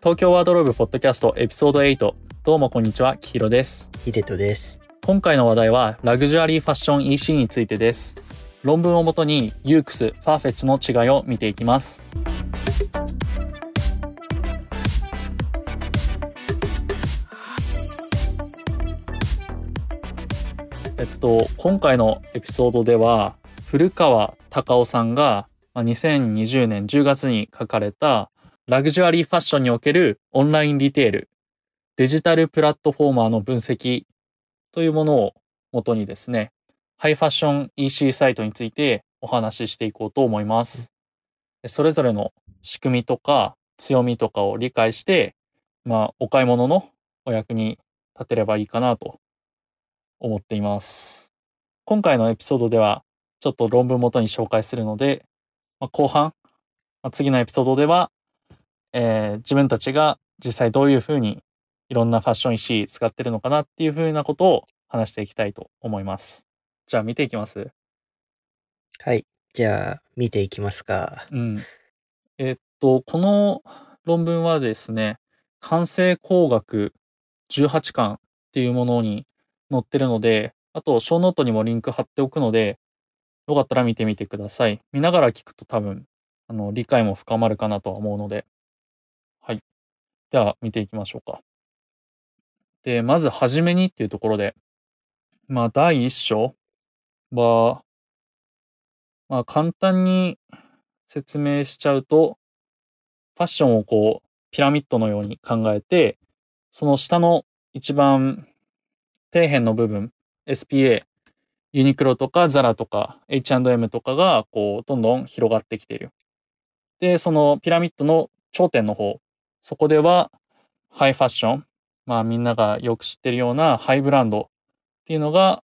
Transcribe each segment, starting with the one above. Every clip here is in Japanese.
東京ワードローブポッドキャストエピソード8どうもこんにちはきひろです。ヒデトです。今回の話題はラグジュアリーファッション EC についてです。論文をもとにユークス、ファーフェッチの違いを見ていきます。えっと今回のエピソードでは古川隆夫さんがまあ2020年10月に書かれたラグジュアリーファッションにおけるオンラインリテールデジタルプラットフォーマーの分析というものを元にですね、ハイファッション EC サイトについてお話ししていこうと思います。それぞれの仕組みとか強みとかを理解して、まあ、お買い物のお役に立てればいいかなと思っています。今回のエピソードでは、ちょっと論文元に紹介するので、まあ、後半、まあ次のエピソードでは、えー自分たちが実際どういうふうにいろんなファッション EC 使ってるのかなっていうふうなことを話していきたいと思います。じゃあ見ていきます。はい。じゃあ、見ていきますか。うん。えっと、この論文はですね、完成工学18巻っていうものに載ってるので、あと、ショーノートにもリンク貼っておくので、よかったら見てみてください。見ながら聞くと多分、あの、理解も深まるかなとは思うので。では、見ていきましょうか。で、まず、はじめにっていうところで、まあ、第一章は、まあ、簡単に説明しちゃうと、ファッションをこう、ピラミッドのように考えて、その下の一番底辺の部分、SPA、ユニクロとかザラとか H&M とかがこう、どんどん広がってきている。で、そのピラミッドの頂点の方、そこではハイファッション、まあみんながよく知ってるようなハイブランドっていうのが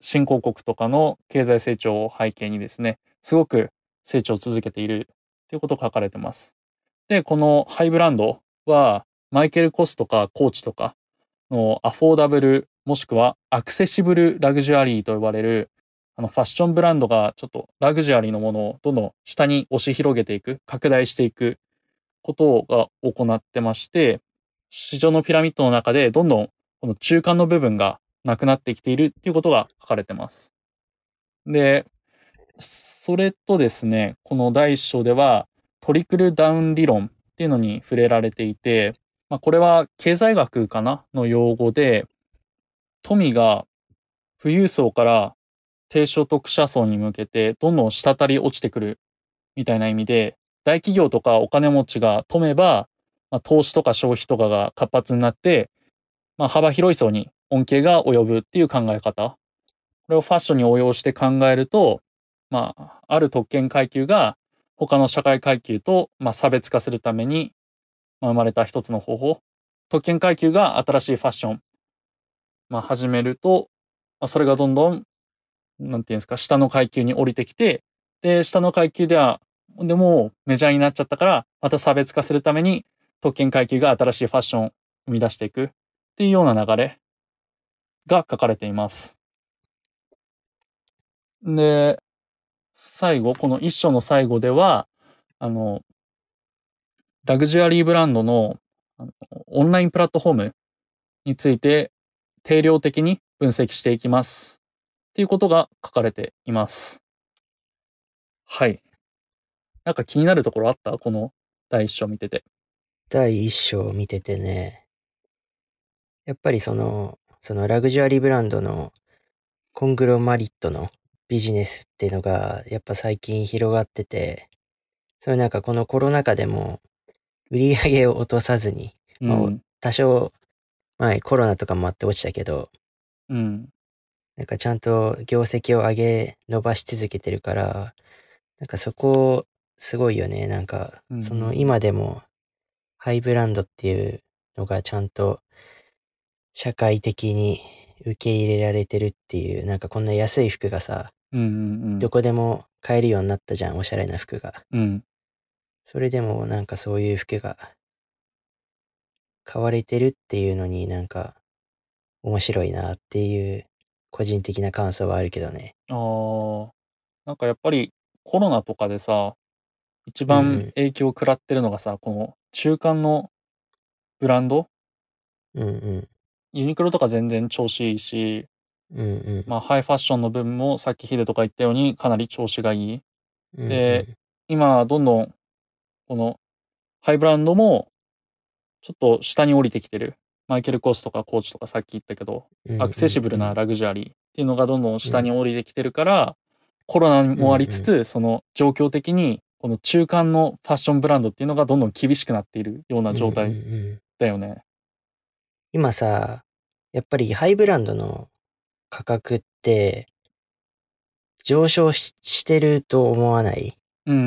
新興国とかの経済成長を背景にですね、すごく成長を続けているということが書かれてます。で、このハイブランドはマイケル・コスとかコーチとかのアフォーダブルもしくはアクセシブルラグジュアリーと呼ばれるあのファッションブランドがちょっとラグジュアリーのものをどんどん下に押し広げていく、拡大していくことが行ってまして、市場のピラミッドの中でどんどんこの中間の部分がなくなってきているっていうことが書かれてます。で、それとですね、この第一章ではトリクルダウン理論っていうのに触れられていて、まあ、これは経済学かなの用語で、富が富裕層から低所得者層に向けてどんどん滴り落ちてくるみたいな意味で、大企業とかお金持ちが富めば、まあ、投資とか消費とかが活発になって、まあ、幅広い層に恩恵が及ぶっていう考え方。これをファッションに応用して考えると、まあ、ある特権階級が他の社会階級と、まあ、差別化するために、まあ、生まれた一つの方法。特権階級が新しいファッション、まあ、始めると、まあ、それがどんどん、なんていうんですか、下の階級に降りてきて、で、下の階級では、でもメジャーになっちゃったから、また差別化するために、特権階級が新しいファッションを生み出していくっていうような流れが書かれています。で、最後、この一章の最後では、あの、ラグジュアリーブランドののオンラインプラットフォームについて定量的に分析していきます。っていうことが書かれています。はい。なんか気になるところあった？この第一章見てて。第一章を見ててね、やっぱりその、そのラグジュアリーブランドのコングロマリットのビジネスっていうのが、やっぱ最近広がってて、それなんかこのコロナ禍でも売り上げを落とさずに、うまあん。多少、前コロナとかもあって落ちたけど、うん。なんかちゃんと業績を上げ、伸ばし続けてるから、なんかそこ、すごいよね。なんかうん、その今でも、ハイブランドっていうのがちゃんと、社会的に受け入れられてるっていう、なんかこんな安い服がさ、うんうんどこでも買えるようになったじゃん、おしゃれな服が。うん。うん。それでもなんかそういう服が、買われてるっていうのになんか、面白いなっていう、個人的な感想はあるけどね。ああ。なんかやっぱりコロナとかでさ、一うん番影響を食らってるのがさ、この中間のブランド？うんうん。ユニクロとか全然調子いいし、うんうん。まあハイファッションの分もさっきヒデとか言ったようにかなり調子がいい。うんで今どんどんこのハイブランドもちょっと下に降りてきてる。マイケル・コースとかコーチとかさっき言ったけど、うん、アクセシブルなラグジュアリーっていうのがどんどん下に降りてきてるから、コロナもありつつ、その状況的にこの中間のファッションブランドっていうのがどんどん厳しくなっているような状うん態うんうんだよね。今さ、やっぱりハイブランドの価格って上昇ししてると思わない？うんう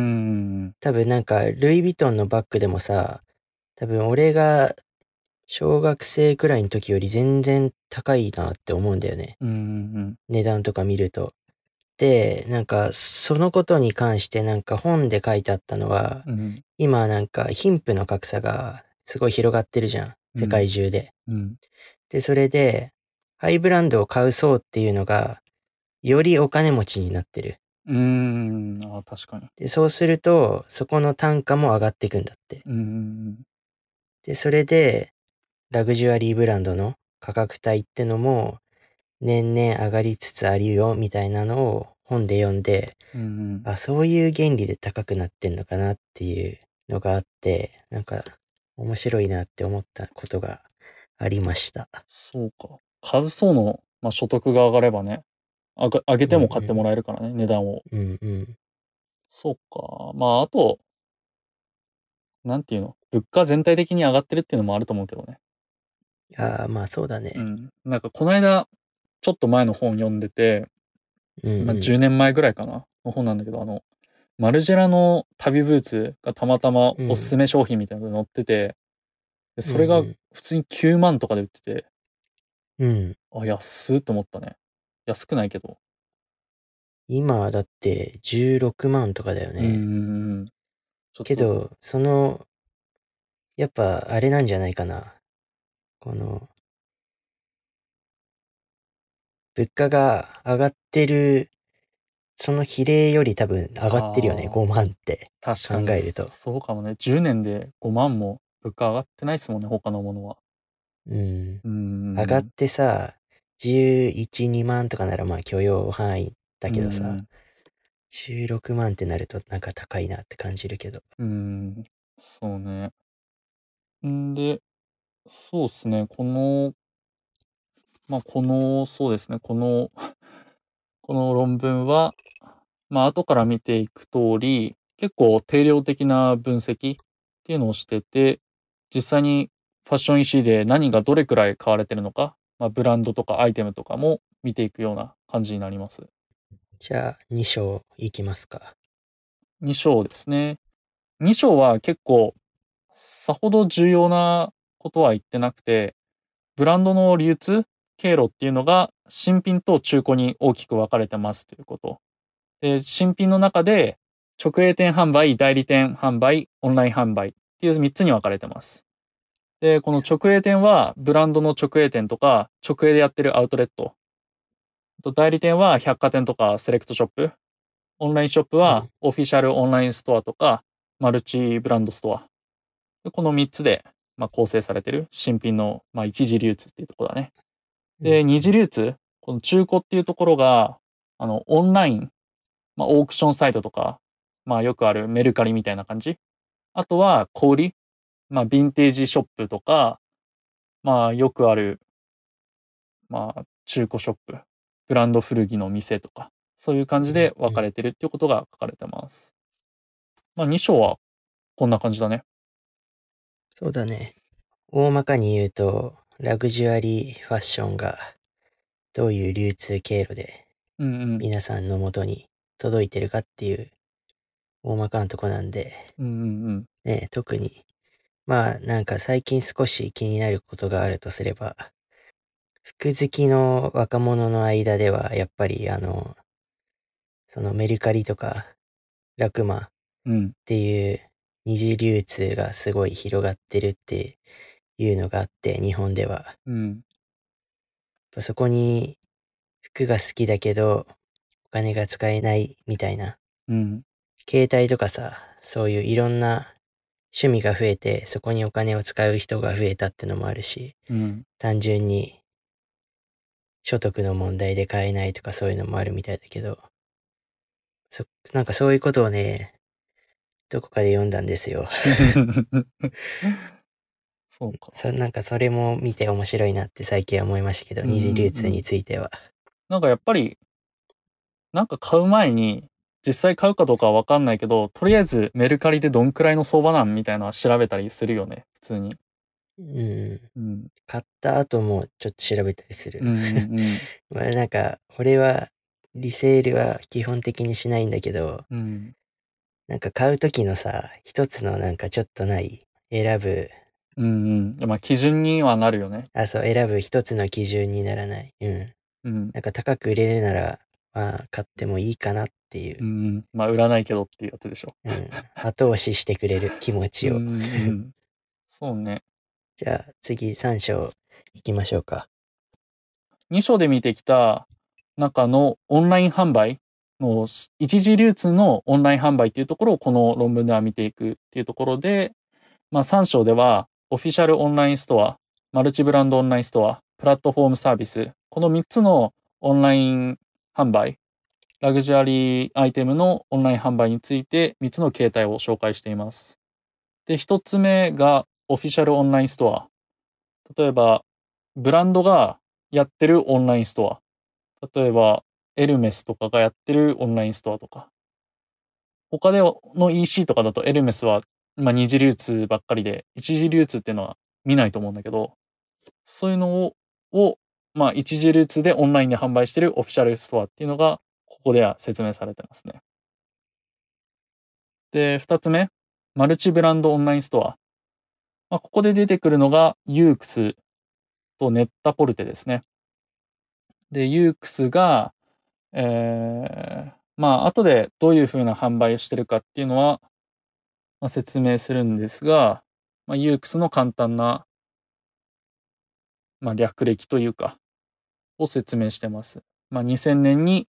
ん多分なんかルイ・ヴィトンのバッグでもさ、多分俺が小学生くらいの時より全然高いなって思うんだよね。うんうん値段とか見ると。で、なんかそのことに関してなんか本で書いてあったのは、うんうん今なんか貧富の格差がすごい広がってるじゃん。世界中で。うんで、それで、ハイブランドを買う層っていうのが、よりお金持ちになってる。うーんあ確かに。で、そうすると、そこの単価も上がっていくんだって。うんうんで、それで、ラグジュアリーブランドの価格帯ってのも、年々上がりつつあるよ、みたいなのを本で読んで、うんうんあ、そういう原理で高くなってんのかなっていうのがあって、なんか、面白いなって思ったことがありました。そうか。買う層の、まあ、所得が上がればね、上げても買ってもらえるからね、値段を。うんうん。そうか。まあ、あと、なんていうの？物価全体的に上がってるっていうのもあると思うけどね。ああ、まあそうだね。うん。なんか、この間、ちょっと前の本読んでて、うん、うん。まあ、10年前ぐらいかな、の本なんだけど、あの、マルジェラの旅ブーツがたまたまおすすめ商品みたいなのが載ってて、でそれが普通に9万とかで売ってて、うん。あ、安っと思ったね。安くないけど。今はだって16万とかだよね。うんけ、ど、その、やっぱあれなんじゃないかな。この、物価が上がってる、その比例より多分上がってるよね、あー5万って。確かに考えるとそうかもね。10年で5万も物価上がってないですもんね、他のものは。うん。うん。上がってさ、11、2万とかならまあ許容範囲だけどさ、うん16万ってなるとなんか高いなって感じるけど。うん、そうね。んで、そうですね、この、まあ、この、そうですね、この、この論文は、まあ、後から見ていく通り、結構定量的な分析っていうのをしてて、実際にファッション EC で何がどれくらい買われてるのか、まあ、ブランドとかアイテムとかも見ていくような感じになります。じゃあ、2章いきますか。2章ですね。2章は結構さほど重要なことは言ってなくて、ブランドの流通経路っていうのが新品と中古に大きく分かれてますということ。で、新品の中で直営店販売、代理店販売、オンライン販売っていう3つに分かれてます。で、この直営店はブランドの直営店とか直営でやってるアウトレット。あと代理店は百貨店とかセレクトショップ。オンラインショップはオフィシャルオンラインストアとかマルチブランドストア。でこの3つで、まあ、構成されてる新品の、まあ、一次流通っていうところだね。で、うん二次流通、この中古っていうところが、あの、オンライン、まあ、オークションサイトとか、まあ、よくあるメルカリみたいな感じ？あとは、小売り、まあ、ヴィンテージショップとか、まあ、よくある、まあ、中古ショップ、ブランド古着の店とか、そういう感じで分かれてるっていうことが書かれてます。まあ、2章はこんな感じだね。そうだね。大まかに言うと、ラグジュアリーファッションがどういう流通経路でうんうん。皆さんの元に届いてるかっていう大まかなとこなんで、うんうんうん。ね、特に、まあなんか最近少し気になることがあるとすれば、服好きの若者の間ではやっぱりあの、そのメルカリとかラクマっうん。ていう二次流通がすごい広がってるっていうのがあって、日本では。うん。ぱそこに服が好きだけどお金が使えないみたいなうん。携帯とかさ、そういういろんな趣味が増えて、そこにお金を使う人が増えたってのもあるし、うん。単純に所得の問題で買えないとかそういうのもあるみたいだけど、そ、なんかそういうことをね、どこかで読んだんですよ。そうか。そなんかそれも見て面白いなって最近は思いましたけど、うんうんうん二次流通については。なんかやっぱり、なんか買う前に、実際買うかどうかはわかんないけど、とりあえずメルカリでどんくらいの相場なんみたいなのは調べたりするよね、普通に。うん。うん。買った後もちょっと調べたりする。うんうんうん。まあなんか、俺はリセールは基本的にしないんだけど、うん。なんか買う時のさ、一つのなんかちょっとない、選ぶ、うんうん。まあ基準にはなるよね。あ、そう、選ぶ一つの基準にならない。うん。うん。なんか高く売れるなら、まあ買ってもいいかなっていうう、ん。まあ売らないけどっていうやつでしょ。うん。後押ししてくれる気持ちを。うんうんうん。そうね。じゃあ次3章行きましょうか。2章で見てきた中のオンライン販売の一時流通のオンライン販売っていうところをこの論文では見ていくっていうところで、まあ、3章ではオフィシャルオンラインストア、マルチブランドオンラインストア、プラットフォームサービス、この3つのオンライン販売、ラグジュアリーアイテムのオンライン販売について3つの形態を紹介しています。で、1つ目がオフィシャルオンラインストア。例えば、ブランドがやってるオンラインストア。例えば、エルメスとかがやってるオンラインストアとか。他での EC とかだとエルメスは、まあ、二次流通ばっかりで、一次流通っていうのは見ないと思うんだけど、そういうのを、をまあ、一次流通でオンラインで販売してるオフィシャルストアっていうのが、ここでは説明されてますね。で、二つ目、マルチブランドオンラインストア。まあ、ここで出てくるのが、ユークスとネッタポルテですね。で、ユークスが、えー、まあ、後でどういうふうな販売をしてるかっていうのは、まあ、説明するんですが、まあ、ユークスの簡単な、まあ、略歴というか、を説明してます。まあ、2000年に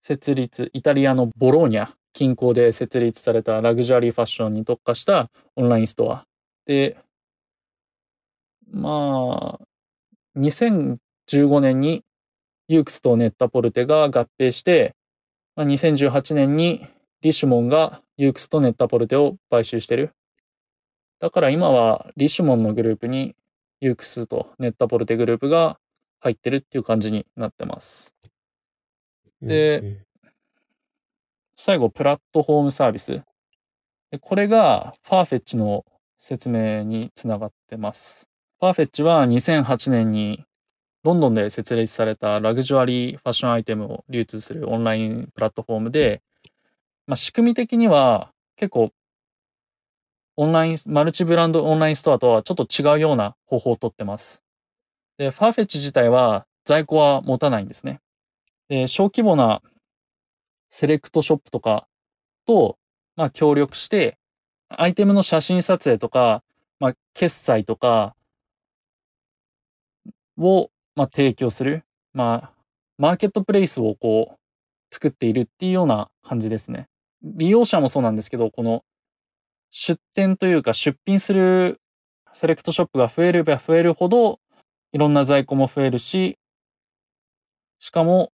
設立、イタリアのボローニャ近郊で設立されたラグジュアリーファッションに特化したオンラインストア。で、まあ、2015年にユークスとネッタポルテが合併して、まあ、2018年にリシュモンがユークスとネッタポルテを買収してる。だから今はリシュモンのグループにユークスとネッタポルテグループが入ってるっていう感じになってます。で最後、プラットフォームサービス。でこれがファーフェッチの説明につながってます。ファーフェッチは2008年にロンドンで設立されたラグジュアリーファッションアイテムを流通するオンラインプラットフォームで、まあ、仕組み的には結構オンライン、マルチブランドオンラインストアとはちょっと違うような方法をとってます。で、ファーフェッチ自体は在庫は持たないんですね。で、小規模なセレクトショップとかと、まあ、協力して、アイテムの写真撮影とか、まあ、決済とかを、まあ、提供する、まあ、マーケットプレイスをこう、作っているっていうような感じですね。利用者もそうなんですけど、この出店というか出品するセレクトショップが増えれば増えるほど、いろんな在庫も増えるし、しかも、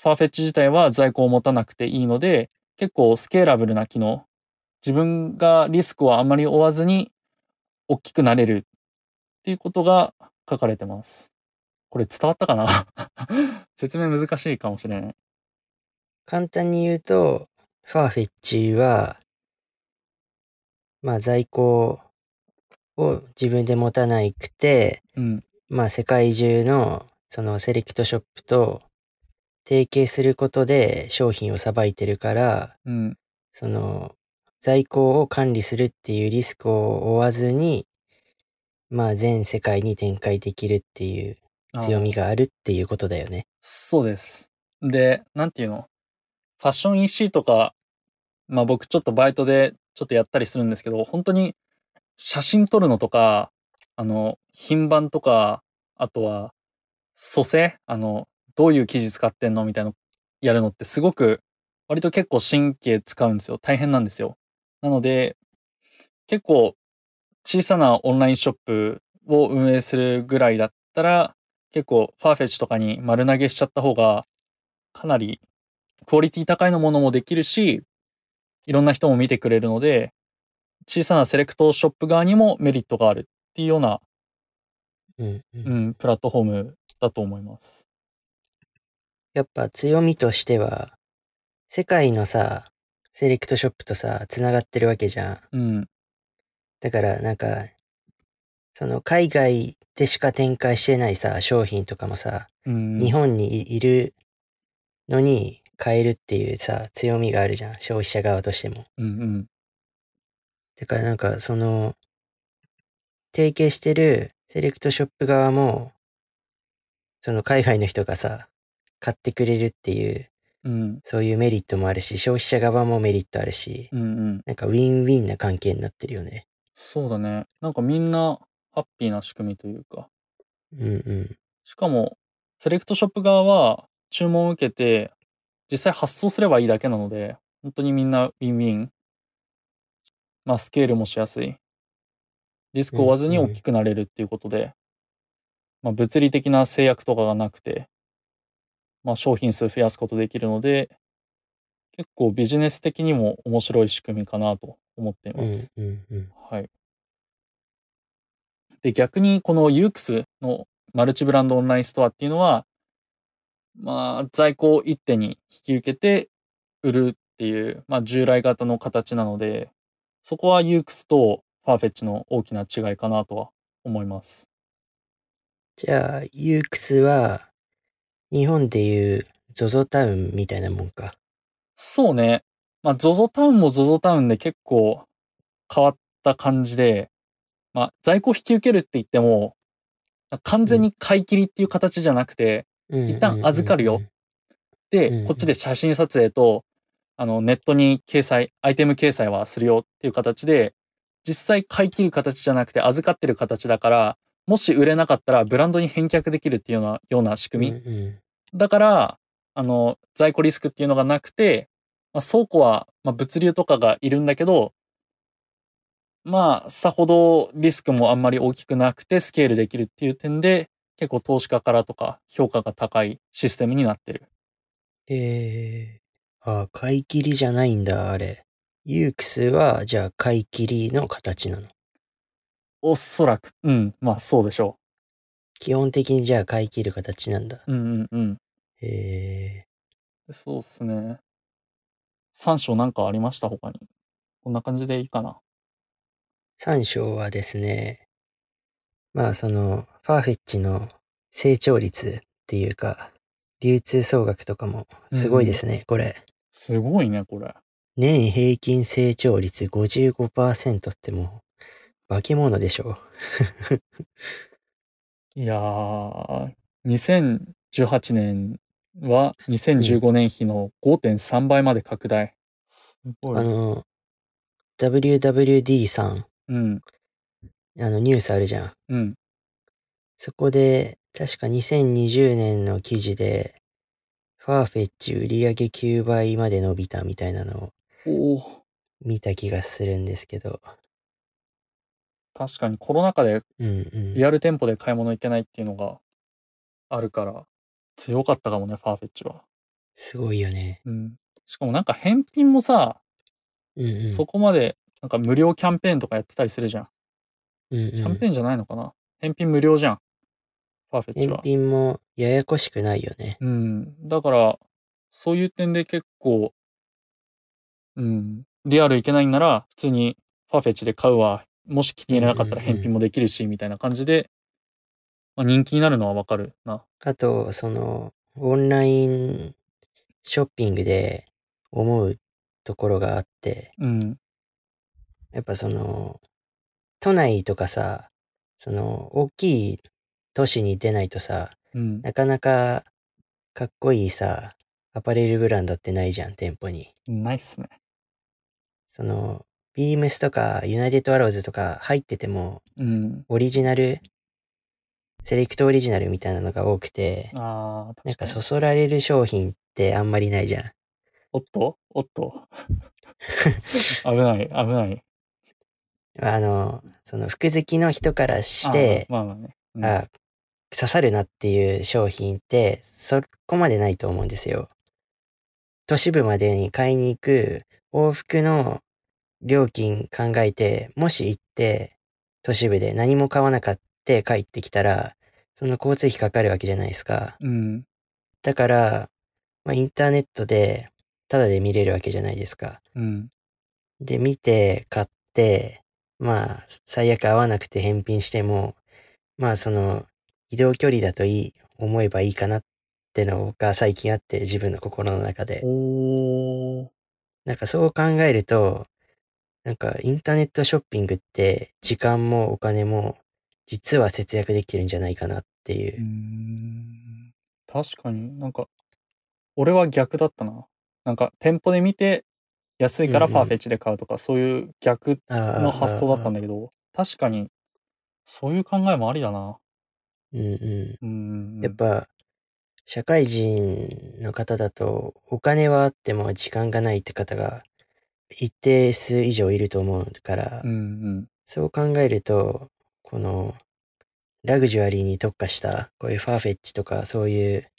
ファーフェッチ自体は在庫を持たなくていいので、結構スケーラブルな機能。自分がリスクをあまり負わずに大きくなれるっていうことが書かれてます。これ伝わったかな？説明難しいかもしれない。簡単に言うと、ファーフェッチは、まあ在庫を自分で持たなくて、うん。まあ世界中のそのセレクトショップと提携することで商品をさばいてるから、うん。その在庫を管理するっていうリスクを負わずに、まあ全世界に展開できるっていう強みがあるっていうことだよね。そうです。で、なんていうの？ファッション EC とか、まあ僕ちょっとバイトでちょっとやったりするんですけど、本当に写真撮るのとか、あの、品番とか、あとは、蘇生あの、どういう生地使ってんのみたいなのやるのってすごく、割と結構神経使うんですよ。大変なんですよ。なので、結構小さなオンラインショップを運営するぐらいだったら、結構ファーフェッチとかに丸投げしちゃった方が、かなりクオリティ高いのものもできるし、いろんな人も見てくれるので、小さなセレクトショップ側にもメリットがあるっていうような、うん、う。うんん、プラットフォームだと思います。やっぱ強みとしては、世界のさ、セレクトショップとさ、つながってるわけじゃん。うん、だからなんか、その海外でしか展開してないさ、商品とかもさ、うん、日本にいいるのに買えるっていうさ、強みがあるじゃん。消費者側としても。うん、うん、だからなんかその、提携してるセレクトショップ側も、その海外の人がさ、買ってくれるっていう、うん、そういうメリットもあるし、消費者側もメリットあるし、うん、うん。なんかウィンウィンな関係になってるよね。そうだね。なんかみんなハッピーな仕組みというか。うんうん。しかも、セレクトショップ側は注文を受けて、実際発送すればいいだけなので、本当にみんなウィンウィン。まあ、スケールもしやすい。リスクを負わずに大きくなれるっていうことで、まあ、物理的な制約とかがなくて、まあ、商品数増やすことできるので、結構ビジネス的にも面白い仕組みかなと思っていうんます。うんうん。はい。で、逆にこのユークスのマルチブランドオンラインストアっていうのは、まあ、在庫を一手に引き受けて売るっていう、まあ、従来型の形なので、そこはユークスとファーフェッチの大きな違いかなとは思います。じゃあ、ユークスは、日本でいう ZOZO タウンみたいなもんか。そうね。まあ、ZOZO タウンも ZOZO タウンで結構変わった感じで、まあ、在庫引き受けるって言っても、完全に買い切りっていう形じゃなくて、一旦預かるよ。で、こっちで写真撮影と、あの、ネットに掲載、アイテム掲載はするよっていう形で、実際買い切る形じゃなくて預かってる形だから、もし売れなかったらブランドに返却できるっていうようなような仕組み。だから、あの、在庫リスクっていうのがなくて、まあ、倉庫は、まあ、物流とかがいるんだけど、まあ、さほどリスクもあんまり大きくなくてスケールできるっていう点で、結構投資家からとか評価が高いシステムになってる。えー、あ、買い切りじゃないんだ、あれ。ユークスは、じゃあ買い切りの形なの？おそらく、うん、まあそうでしょ基本的にじゃあ買い切る形なんだ。う。うんうんうん。えでそうっすね。3章なんかありました？他に。こんな感じでいいかな。ー、3章はですね、まあその、ファーフェッチの成長率っていうか、流通総額とかもすごいですね、これ。すごいね、これ。年平均成長率55%ってもう、化け物でしょ。いやー、2018年は2015年比の5.3倍まで拡大。すごい。あの、WWD さん、うん、あのニュースあるじゃん。うん。そこで、確か2020年の記事で、ファーフェッチ売上9倍まで伸びたみたいなのを。見た気がするんですけど。確かにコロナ禍で。リアル店舗で買い物行けないっていうのがあるから、強かったかもね、ファーフェッチは。すごいよね。うん。しかもなんか返品もさ、うんうん。そこまでなんか無料キャンペーンとかやってたりするじゃん。うんうんキャンペーンじゃないのかな、返品無料じゃん。ファーフェッチ返は。品もややこしくないよね。うん。だから、そういう点で結構、うん。リアルいけないんなら、普通にファーフェッチで買うわ。もし気に入らなかったら返品もできるし、みたいな感じで、まあ、人気になるのはわかるな。あと、その、オンラインショッピングで思うところがあって、うん。やっぱその、都内とかさ、その、大きい都市に出ないとさ、うん。なかなかかっこいいさ、アパレルブランドってないじゃん、店舗に。ないっすね。その、ビームスとかユナイテッドアローズとか入ってても、うん。オリジナル、セレクトオリジナルみたいなのが多くて、ああ、なん確かそそられる商品ってあんまりないじゃん。おっと？おっと？危ない、危ない。あの、その服好きの人からしああ、て、まあまあね。うん。あ刺さるなっていう商品って、そこまでないと思うんですよ。都市部までに買いに行く往復の料金考えて、もし行って、都市部で何も買わなかった帰ってきたら、その交通費かかるわけじゃないですか。うん。だから、まあ、インターネットで、タダで見れるわけじゃないですか。うん。で、見て、買って、まあ、最悪合わなくて返品しても、まあ、その、移動距離だといい、思えばいいかなってのが最近あって、自分の心の中で。おー。なんかそう考えると、なんかインターネットショッピングって、時間もお金も、実は節約できてるんじゃないかなっていうーん。確かになんか、俺は逆だったな。なんか、店舗で見て、安いからファーフェッチで買うとか、そういう逆ああの発想だったんだけど、確かに、そういう考えもありだな。うんうん。うんうんうん。やっぱ、社会人の方だと、お金はあっても時間がないって方が、一定数以上いると思うから、うんうん。そう考えると、この、ラグジュアリーに特化した、こういうファーフェッチとか、そういう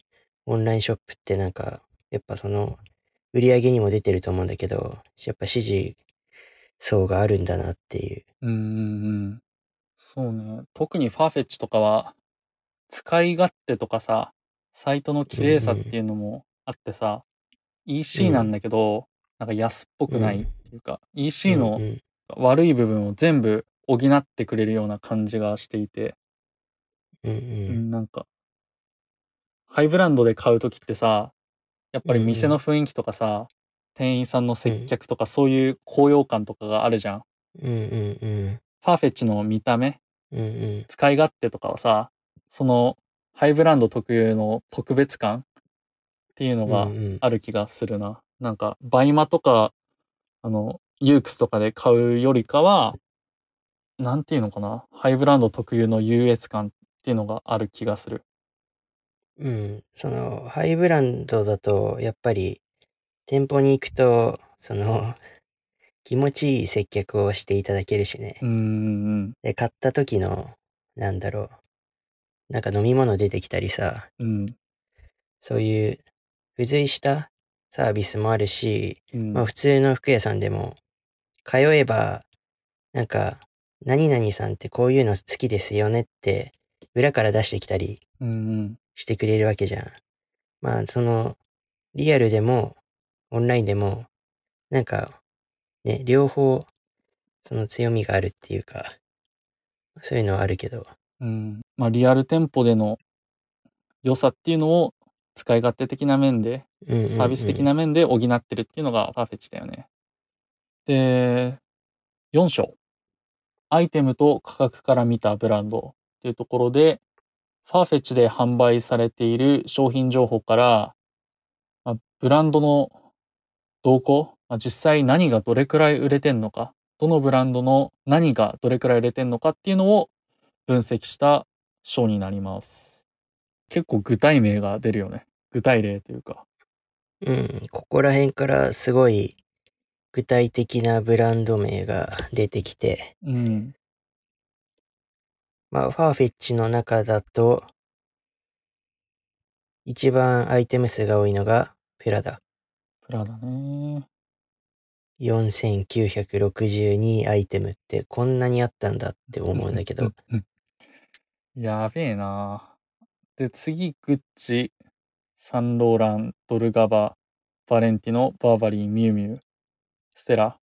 オンラインショップってなんか、やっぱその、売り上げにも出てると思うんだけど、やっぱ支持層があるんだなっていう。うんうんうん。そうね。特にファーフェッチとかは、使い勝手とかさ、サイトの綺麗さっていうのもあってさ、EC なんだけど、なんか安っぽくないっていうか、EC の悪い部分を全部補ってくれるような感じがしていて、うんなんか、ハイブランドで買うときってさ、やっぱり店の雰囲気とかさ、店員さんの接客とかそういう高揚感とかがあるじゃん。うんうんうん。ファーフェッチの見た目、うんうん。使い勝手とかはさ、そのハイブランド特有の特別感っていうのがうんうんある気がするな。なんか、バイマとか、あの、 YOOX とかで買うよりかは、なんていうのかな、ハイブランド特有の優越感っていうのがある気がする。うん、そのハイブランドだとやっぱり店舗に行くとその気持ちいい接客をしていただけるしね。うーん、で買った時のなんだろうなんか飲み物出てきたりさ。うん、そういう付随したサービスもあるし、うん、まあ普通の服屋さんでも通えばなんか何々さんってこういうの好きですよねって裏から出してきたりうん、うん、してくれるわけじゃん。まあ、その、リアルでも、オンラインでも、なんか、ね、両方、その強みがあるっていうか、そういうのはあるけど、うん。まあ、リアル店舗での良さっていうのを使い勝手的な面で、うんうんうんサービス的な面で補ってるっていうのがファーフェッチだよね。で、4章。アイテムと価格から見たブランドっていうところで、ファーフェッチで販売されている商品情報から、まあブランドの動向、まあ実際何がどれくらい売れてんのか、どのブランドの何がどれくらい売れてんのかっていうのを分析した章になります。結構具体名が出るよね。具体例というか。うん、ここら辺からすごい具体的なブランド名が出てきて、うん。まあ、ファーフェッチの中だと、一番アイテム数が多いのがプラダ。プラだね。4962アイテムってこんなにあったんだって思うんだけど、うん。やべえな。で、次、グッチ、サンローラン、ドルガバ、バレンティノ、バーバリー、ミュウミュウ、ステラ、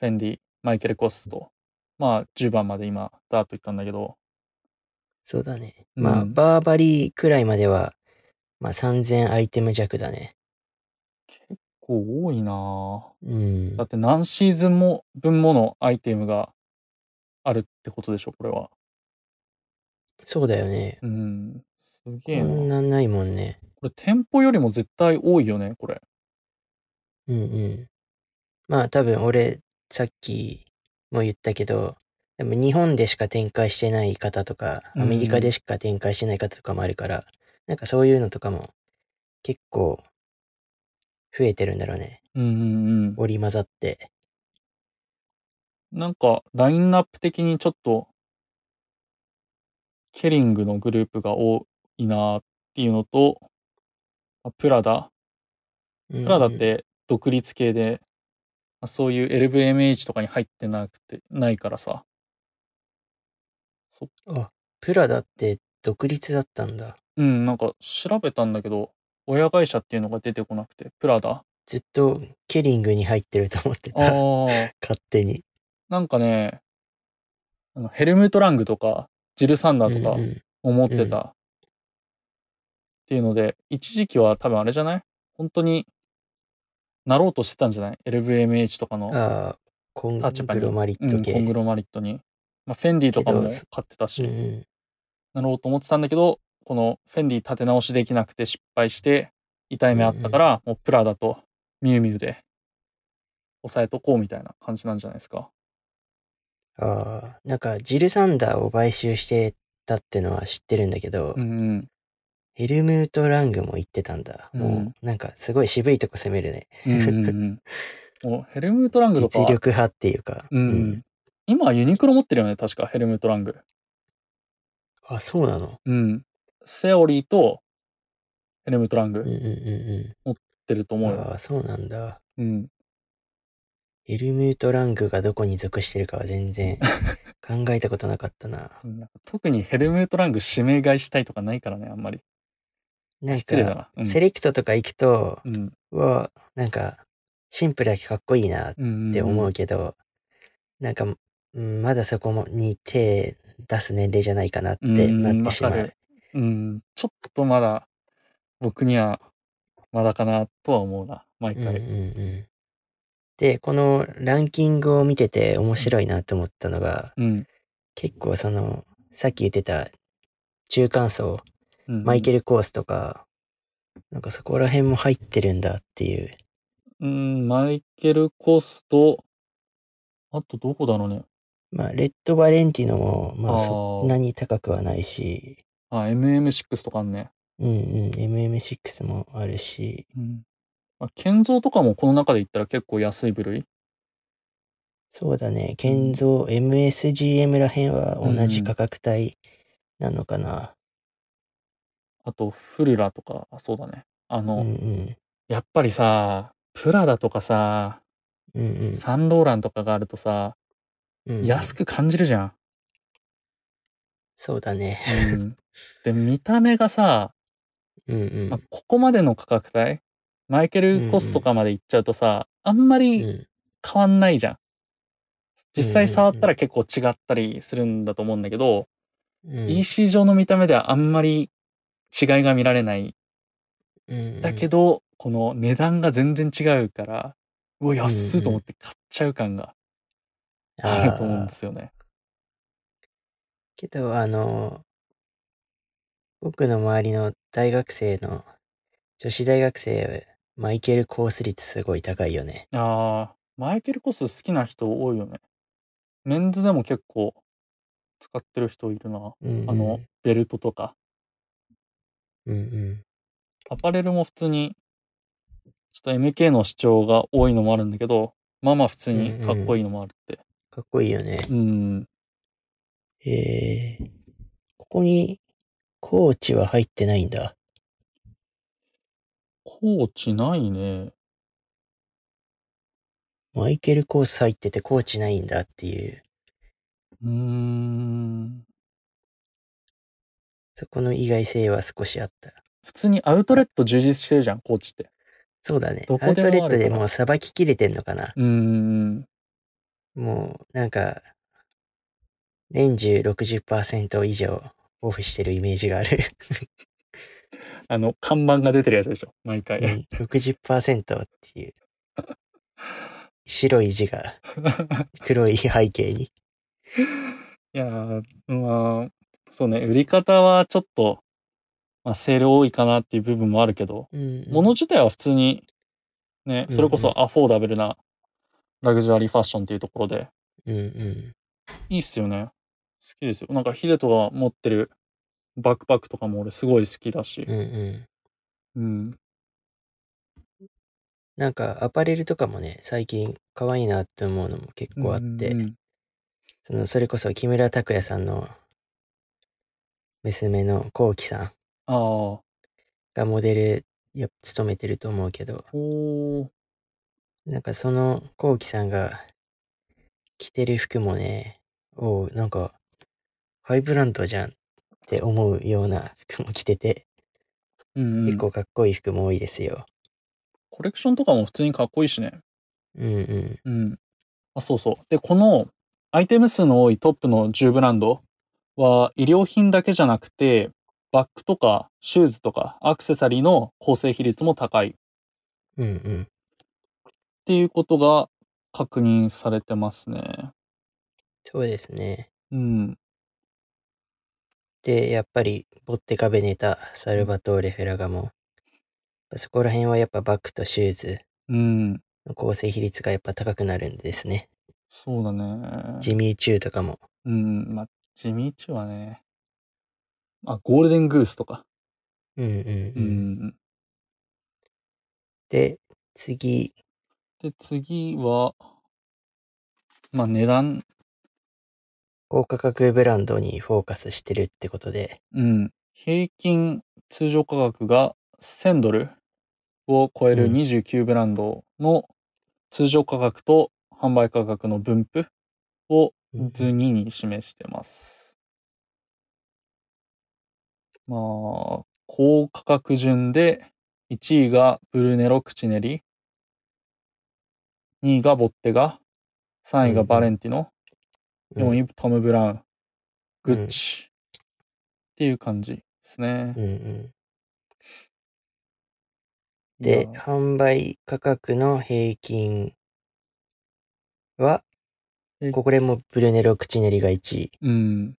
フェンディ、マイケル・コスト。まあ、10番まで今、ダーッと言ったんだけど、そうだね。うんまあ、バーバリーくらいまでは、まあ3000アイテム弱だね。こう多いな。うんだ。って何シーズンも分ものアイテムがあるってことでしょ、これは。そうだよね。うん。すげこえな。んなんないもんね。これ店舗よりも絶対多いよね、これ。うんうん。まあ多分俺、さっきも言ったけど、でも日本でしか展開してない方とか、うんアメリカでしか展開してない方とかもあるから、なんかそういうのとかも結構増えてるんだろうね。うんうんうん。織り交ざって。なんか、ラインナップ的にちょっと、ケリングのグループが多いなっていうのと、あプラダ。ププラダっ、て独立系で、まあそういう LVMH とかに入ってなくて、ないからさ。そあ、プラダって独立だったんだ。うん、なんか調べたんだけど、親会社っていうのが出てこなくて、プラダずっとケリングに入ってると思ってああた。ー、勝手に。なんかね、あのヘルムート・ラングとか、ジル・サンダーとかうんうん思ってた。っていうので、一時期は多分あれじゃない？本当になろうとしてたんじゃない ?LVMH とかのああ、コン。グロマリッうん、ト系。コングロマリットに。まあ、フェンディとかも買ってたし、うんうんなろうと思ってたんだけど、このフェンディ立て直しできなくて失敗して、痛い目あったから、もうプラダとミュウミュウで抑えとこうみたいな感じなんじゃないですか。ああ、なんかジル・サンダーを買収してたってのは知ってるんだけど、うんうん。ヘルムート・ラングも言ってたんだ。うんもう、なんかすごい渋いとこ攻めるね。うんうんうん。ヘルムート・ラングとかは実力派っていうか。うん。今はユニクロ持ってるよね、確か、ヘルムート・ラング。あ、そうなの？うん。セオリーとヘルムート・ラングうんうん持うんってるとうん。思うよ。ああ、そうなんだ。うん。ヘルムート・ラングがどこに属してるかは全然考えたことなかったな。なんか特にヘルムート・ラング指名買いしたいとかないからね、あんまり。なんか、失礼だな。うん。セレクトとか行くと、うん。うわ、なんか、シンプルだけかっこいいなっうんて思うけど、なんか、うんまだそこに手出す年齢じゃないかなってうんなってしまうわかる。うん。ちょっとまだ、僕には、まだかなとは思うな、毎うんうん回。うん。で、このランキングを見てて面白いなと思ったのが、うん。結構その、さっき言ってた中間層、うんマイケル・コースとか、なんかそこら辺も入ってるんだっていう。うん、マイケル・コスト、あとどこだろうね。まあ、レッド・バレンティノも、まああーそんなに高くはないし、あ、MM6 とかあんね。うんうん、MM6 もあるし、うん。まあ、建造とかもこの中で言ったら結構安い部類？そうだね、建造、MSGM ら辺は同じ価格帯なのかな。あと、フルラとか、あそうだね。あうんの、うん。やっぱりさ、プラダとかさ、うんうんサンローランとかがあるとさ、うんうん。安く感じるじゃん。そうだね。うん。で、見た目がさ、うんうん。まあ、ここまでの価格帯マイケル・コスとかまで行っちゃうとさ、あんまうりん変わんないじゃん。実際触ったら結構違ったりするんだと思うんだけど、うん EC 上の見た目ではあんまり違いが見られない。だけど、この値段が全然違うから、うわ、安いと思って買っちゃう感があると思うんですよね。けど、あの、僕の周りの大学生の、女子大学生、マイケルコース率すごい高いよね。ああ、マイケル・コス好きな人多いよね。メンズでも結構使ってる人いるな。うんうんあの、ベルトとか。うんうん。アパレルも普通に、ちょっと MK の主張が多いのもあるんだけど、まあまあ普通にかっこいいのもあるって。かっこいいよね。うん。えー、ここに、コーチは入ってないんだ。コーチないね。マイケルコース入っててコーチないんだっていう、うーん。そこの意外性は少しあった。普通にアウトレット充実してるじゃん、コーチって。そうだね。どこでもアウトレットでもうさばききれてんのかな。うーん。もう、なんか、年中60%以上オフしてるイメージがある。あの、看板が出てるやつでしょ、毎回。うん、60%っていう。白い字が黒い背景に。いやー、まあ、そうね、売り方はちょっと、まあ、セール多いかなっていう部分もあるけど、うん物自体は普通に、ね、それこうんそアフォーダブルなラグジュアリーファッションっていうところで、うんうん。いいっすよね。好きですよ。なんかヒデトが持ってるバックパックとかも俺すごい好きだしうん。うん。うん。なんかアパレルとかもね、最近可愛いなって思うのも結構あって、うんうんその、それこそ木村拓哉さんの娘のこうきさん。がモデルや務めてると思うけど。なんかそのこうきさんが着てる服もね、おうなんか、ハイブランドじゃんって思うような服も着てて、うんうん。結構かっこいい服も多いですよ。コレクションとかも普通にかっこいいしね。うんうん。うん。あ、そうそう。で、このアイテム数の多いトップの10ブランドは医療品だけじゃなくて、バッグとかシューズとかアクセサリーの構成比率も高いっうんうん。ていうことが確認されてますね。そうですね。うん。で、やっぱり、ボッテカ・ベネタ、サルバトーレ・フェラガモ。そこら辺はやっぱバッグとシューズうん。の構成比率がやっぱ高くなるんですね。そうだね。ジミー・チューとかも。うん。まあ、ュはね。あ、ゴールデングースとか。ううんうんうん。ん。で、次、で、次は、まあ値段、高価格ブランドにフォーカスしてるってことで、うん。平均通常価格が1000ドルを超えるうん29ブランドの通常価格と販売価格の分布をうん図2に示してます。まあ、高価格順で1位がブルネロ・クチネリ、2位がボッテガ、3位がバレンティノ、うん4位トム・ブラウン、グうんッチっていう感じですねう。んうん。で、販売価格の平均はえ、これもブルネロ・クチネリが1位。うん、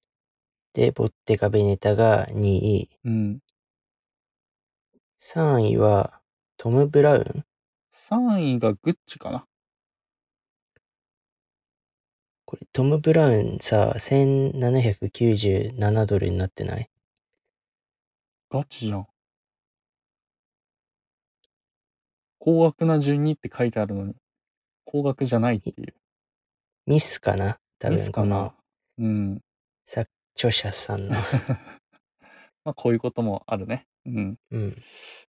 で、ボッテカ・ベネタが2位。うん。3位はトム・ブラウン？3位がグッチかな。これトム・ブラウンさ、1797ドルになってない？ガチじゃん。高額な順にって書いてあるのに、高額じゃないっていう。ミスかな？多ミスかな？うん。作著者さんの。まあこういうこともあるね。うん。うん。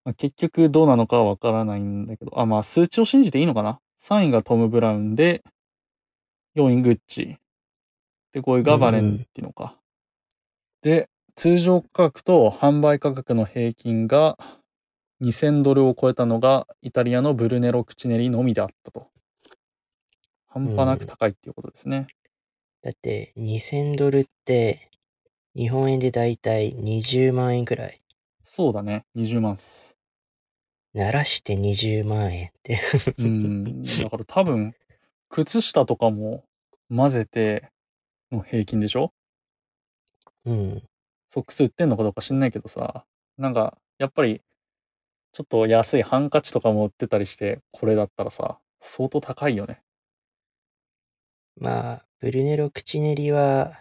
まあ、結局どうなのかはわからないんだけど、あ、まあ数値を信じていいのかな ?3 位がトム・ブラウンで、4位グッチ。で、5位がバレンティノか。で、通常価格と販売価格の平均が2000ドルを超えたのがイタリアのブルネロ・クチネリのみであったと。半端なく高いっていうことですね。だって2000ドルって日本円でだいたい20万円くらい。そうだね。20万っす。鳴らして20万円って。うん。だから多分、靴下とかも混ぜての平均でしょ？うん。ソックス売ってんのかどうか知んないけどさ、なんか、やっぱり、ちょっと安いハンカチとかも売ってたりして、これだったらさ、相当高いよね。まあ、ブルネロ・クチネリは、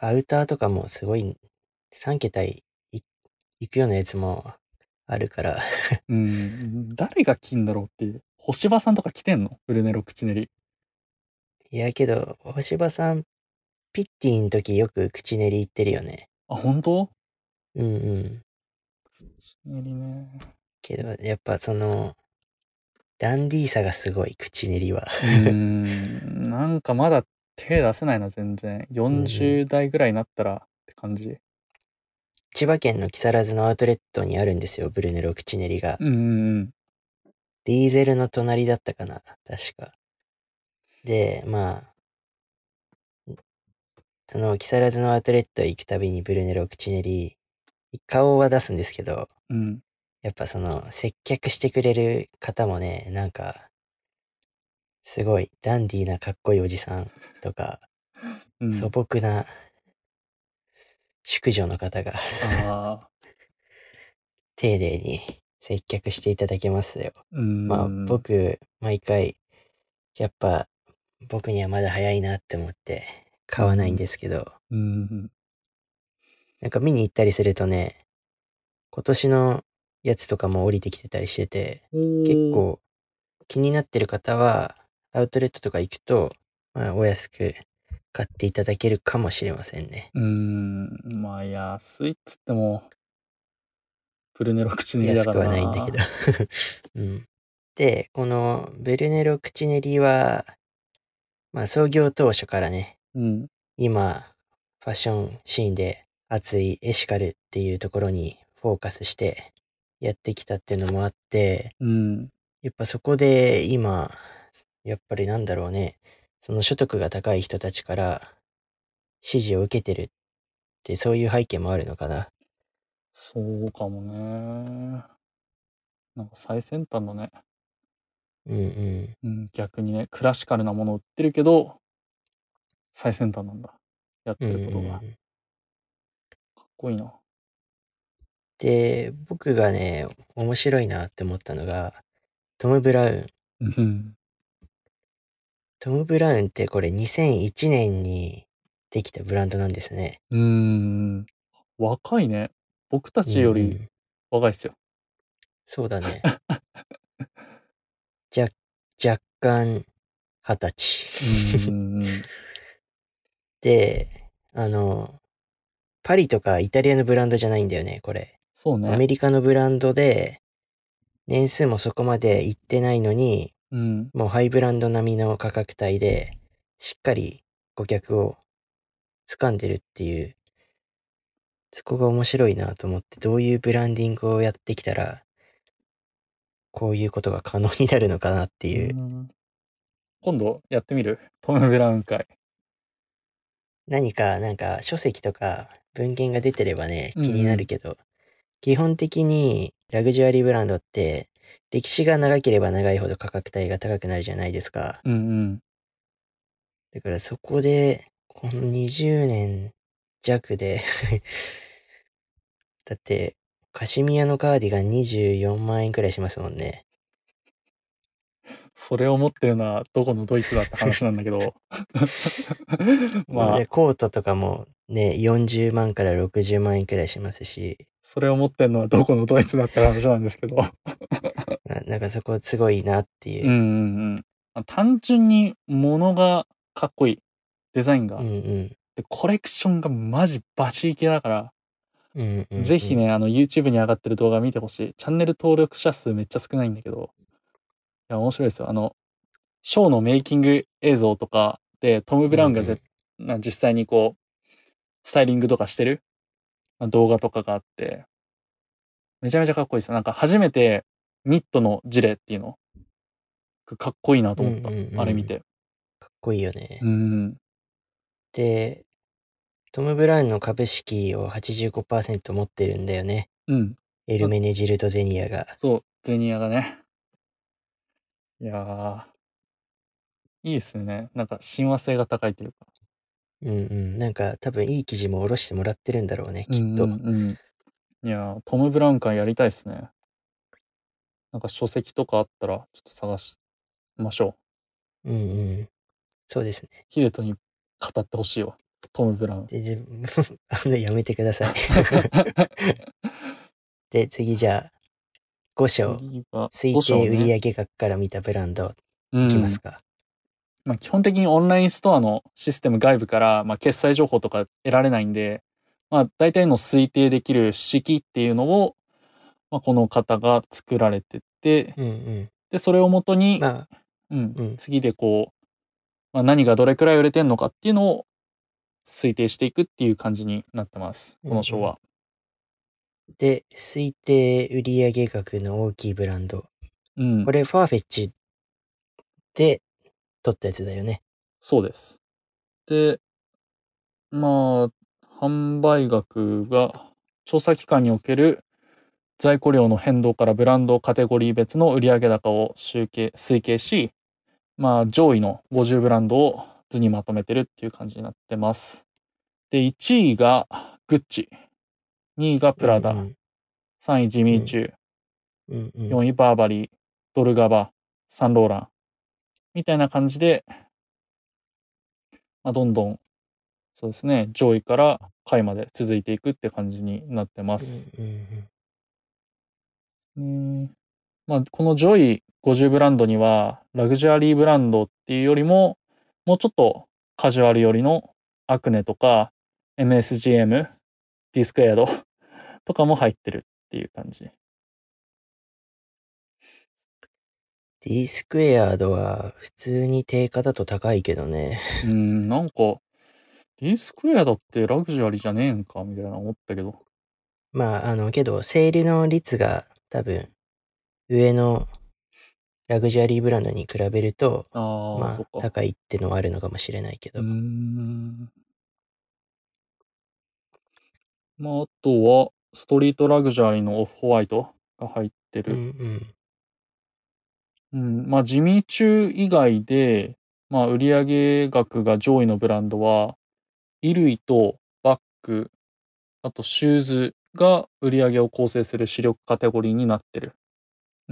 アウターとかもすごい、3桁いいくようなやつもあるから、うん。誰が着んだろうっていう。星葉さんとか着てんの？ブルネロ・クチネリ。いやけど、星葉さん、ピッティの時よく口練り言ってるよね。あ、本当？うんうん。クチネリね。けど、やっぱその、ダンディーさがすごい、口練りは。うーん。なんかまだ手出せないな、全然。40代ぐらいになったらって感じ。千葉県の木更津のアウトレットにあるんですよ、ブルネロ口練りが。うんうんうん。ディーゼルの隣だったかな、確か。で、まあ、その木更津のアウトレット行くたびにブルネロ口練り、顔は出すんですけど、うん。やっぱその接客してくれる方もね、なんか、すごいダンディーなかっこいいおじさんとか、うん、素朴な淑女の方が。丁寧に接客していただけますよ。うん。まあ僕、毎回、やっぱ僕にはまだ早いなって思って買わないんですけど、うん。なんか見に行ったりするとね、今年のやつとかも降りてきてたりしてて、結構気になってる方はアウトレットとか行くとまあ、お安く買っていただけるかもしれませんね。うーん、まあ安いっつっても、ブルネロ口練りだから安くはないんだけど。うん。で、このブルネロ口練りは、まあ創業当初からね、うん。今、ファッションシーンで熱いエシカルっていうところにフォーカスしてやってきたっていうのもあって、うん。やっぱそこで今、やっぱりなんだろうね、その所得が高い人たちから支持を受けてるってそういう背景もあるのかな。そうかもね。なんか最先端だね。うんうん。うん、逆にね、クラシカルなものを売ってるけど、最先端なんだ。やってうんることが。かっうんうんこいいな。で、僕がね、面白いなって思ったのが、トム・ブラウン。うん。トム・ブラウンってこれ2001年にできたブランドなんですね。うーん。若いね。僕たちより若いっすよ。そうだね。じゃ、若干二十う歳。ーん。で、あの、パリとかイタリアのブランドじゃないんだよね、これ。そうアメね。リカのブランドで、年数もそこまでいってないのに、うん。もうハイブランド並みの価格帯で、しっかり顧客を掴んでるっていう、そこが面白いなと思って、どういうブランディングをやってきたら、こういうことが可能になるのかなっていう。うん今度やってみる？トム・ブラウン会。何か、なんか書籍とか文献が出てればね、うんうん気になるけど、基本的にラグジュアリーブランドって、歴史が長ければ長いほど価格帯が高くなるじゃないですか。うんうん。だからそこで、この20年弱で、だって、カシミヤのカーディガン24万円くらいしますもんね。それを持ってるのはどこのドイツだって話なんだけど。まあ で、コートとかもね、40万から60万円くらいしますし、それを持ってるのはどこのドイツだって話なんですけど。ななんかそこすごいなっていうう。んうんうん。まあ単純に物がかっこいい。デザインが。うんうん。で、コレクションがマジバチイケだから、うんうんうんぜひ。ね、あの YouTube に上がってる動画見てほしい。チャンネル登録者数めっちゃ少ないんだけど、いや、面白いですよ。あの、ショーのメイキング映像とかで、トム・ブラウンがぜ、な実際にこう、スタイリングとかしてるまあ動画とかがあって、めちゃめちゃかっこいいですよ。なんか初めてニットのジレっていうの、かっこいいなと思った。うんうんうんあれ見て。かっこいいよね。うん。で、トム・ブラウンの株式を85%持ってるんだよね。うん。エルメネジルド・ゼニアが。そう、ゼニアがね。いやー、いいですね。なんか親和性が高いというか。うんうん。なんか多分いい記事も下ろしてもらってるんだろうね、きっんうんうん。いやー、トム・ブラウン会やりたいですね。なんか書籍とかあったら、ちょっと探しましょう。うんうん。そうですね。ヒデトに語ってほしいわ。トム・ブラウン。で、で あの、やめてください。で、次じゃあ、5章。次は推定売ね上額から見たブランド、うんいきますか。まあ、基本的にオンラインストアのシステム外部から、まあ、決済情報とか得られないんで、まあ、大体の推定できる式っていうのを、まあ、この方が作られてて、うんうん。で、それをもとに、まあ、うんうん次でこう、まあ、何がどれくらい売れてんのかっていうのを推定していくっていう感じになってます。この章は。で、推定売上額の大きいブランド。うん。これ、ファーフェッチで取ったやつだよね。そうです。で、まあ、販売額が、調査機関における在庫量の変動からブランドカテゴリー別の売上高を集計、推計し、まあ、上位の50ブランドを図にまとめてるっていう感じになってます。で、1位がグッチ、2位がプラダ、うん3位ジミーチュー、うんうん。4位バーバリー、ドルガバ、サンローラン、みたいな感じで、まあ、どんどん、そうですね、上位から下位まで続いていくって感じになってます。まあ、この上位50ブランドには、ラグジュアリーブランドっていうよりも、もうちょっとカジュアル寄りのアクネとか MSGM、ディスクエアドとかも入ってるっていう感じ。ディスクエアードは普通に定価だと高いけどね。うん、なんか、ディスクエアドってラグジュアリーじゃねえんかみたいな思ったけど。まあ、あの、けど、セールの率が多分、上のラグジュアリーブランドに比べると、ああ、まあ。高いってのはあるのかもしれないけど。うーん。まあ、あとは、ストリートラグジュアリーのオフホワイトが入ってうんうる。ん。うん、まあ、地味中以外で、まあ、売上額が上位のブランドは、衣類とバッグ、あとシューズが売り上げを構成する主力カテゴリーになってる。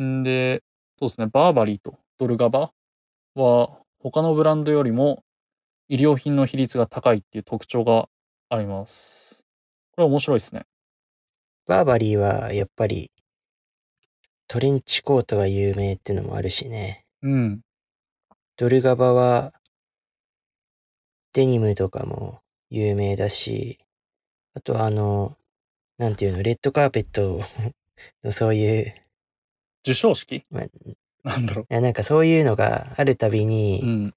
んで、そうですね、バーバリーとドルガバは他のブランドよりも医療品の比率が高いっていう特徴があります。これは面白いですね。バーバリーはやっぱりトレンチコートが有名ってのもあるしね。うん。ドルガバはデニムとかも有名だし、あとはあの、なんていうの、レッドカーペットの そういう、授賞式？まあ、なんだろいやなんかそういうのがあるたびう。に、うん。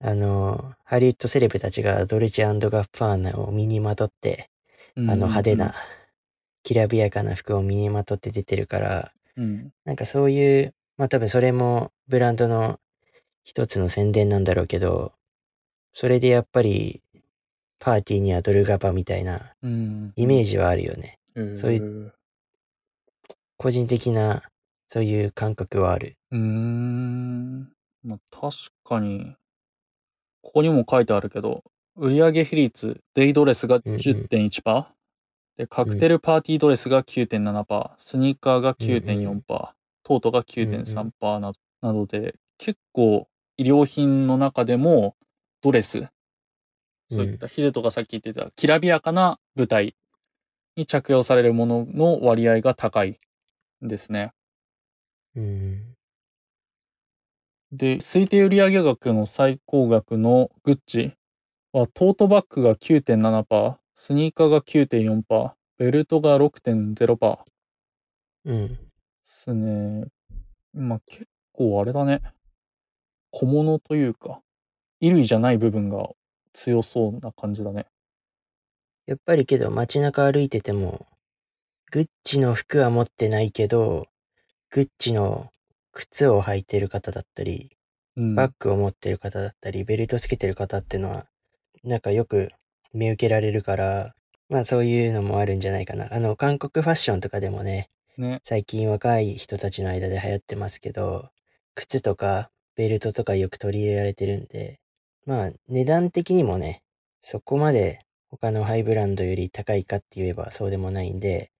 あの、ハリウッドセレブたちがドルチェガッパーナを身にまとって、ああの派手な、きらびやかな服を身にまとって出てるから、うん。なんかそういう、まあ多分それもブランドの一つの宣伝なんだろうけど、それでやっぱりパーティーにはドルガバみたいなうん。イメージはあるよね。ジそういう個人的なそういう感覚はある。うーん。まあ、確かに、ここにも書いてあるけど、売上比率、デイドレスがうんうん10.1%、で、カクテルパーティードレスが9.7%、スニーカーが9.4%、うんトートが9.3%などなどで、結構医療品の中でもドレス、そういったヒデとかさっき言ってたきらびやかな舞台に着用されるものの割合が高いんですね。うん。で、推定売上額の最高額のグッチはトートバッグが9.7%、スニーカーが9.4%、ベルトが6.0%でうん。すね。まあ結構あれだね。小物というか、衣類じゃない部分が強そうな感じだね。やっぱりけど街中歩いてても、グッチの服は持ってないけど、グッチの靴を履いてる方だったり、うん。バッグを持ってる方だったり、ベルトつけてる方ってのは、なんかよく見受けられるから、まあそういうのもあるんじゃないかな。あの、韓国ファッションとかでもね、ね。最近若い人たちの間で流行ってますけど、靴とかベルトとかよく取り入れられてるんで、まあ値段的にもね、そこまで他のハイブランドより高いかって言えばそうでもないんで、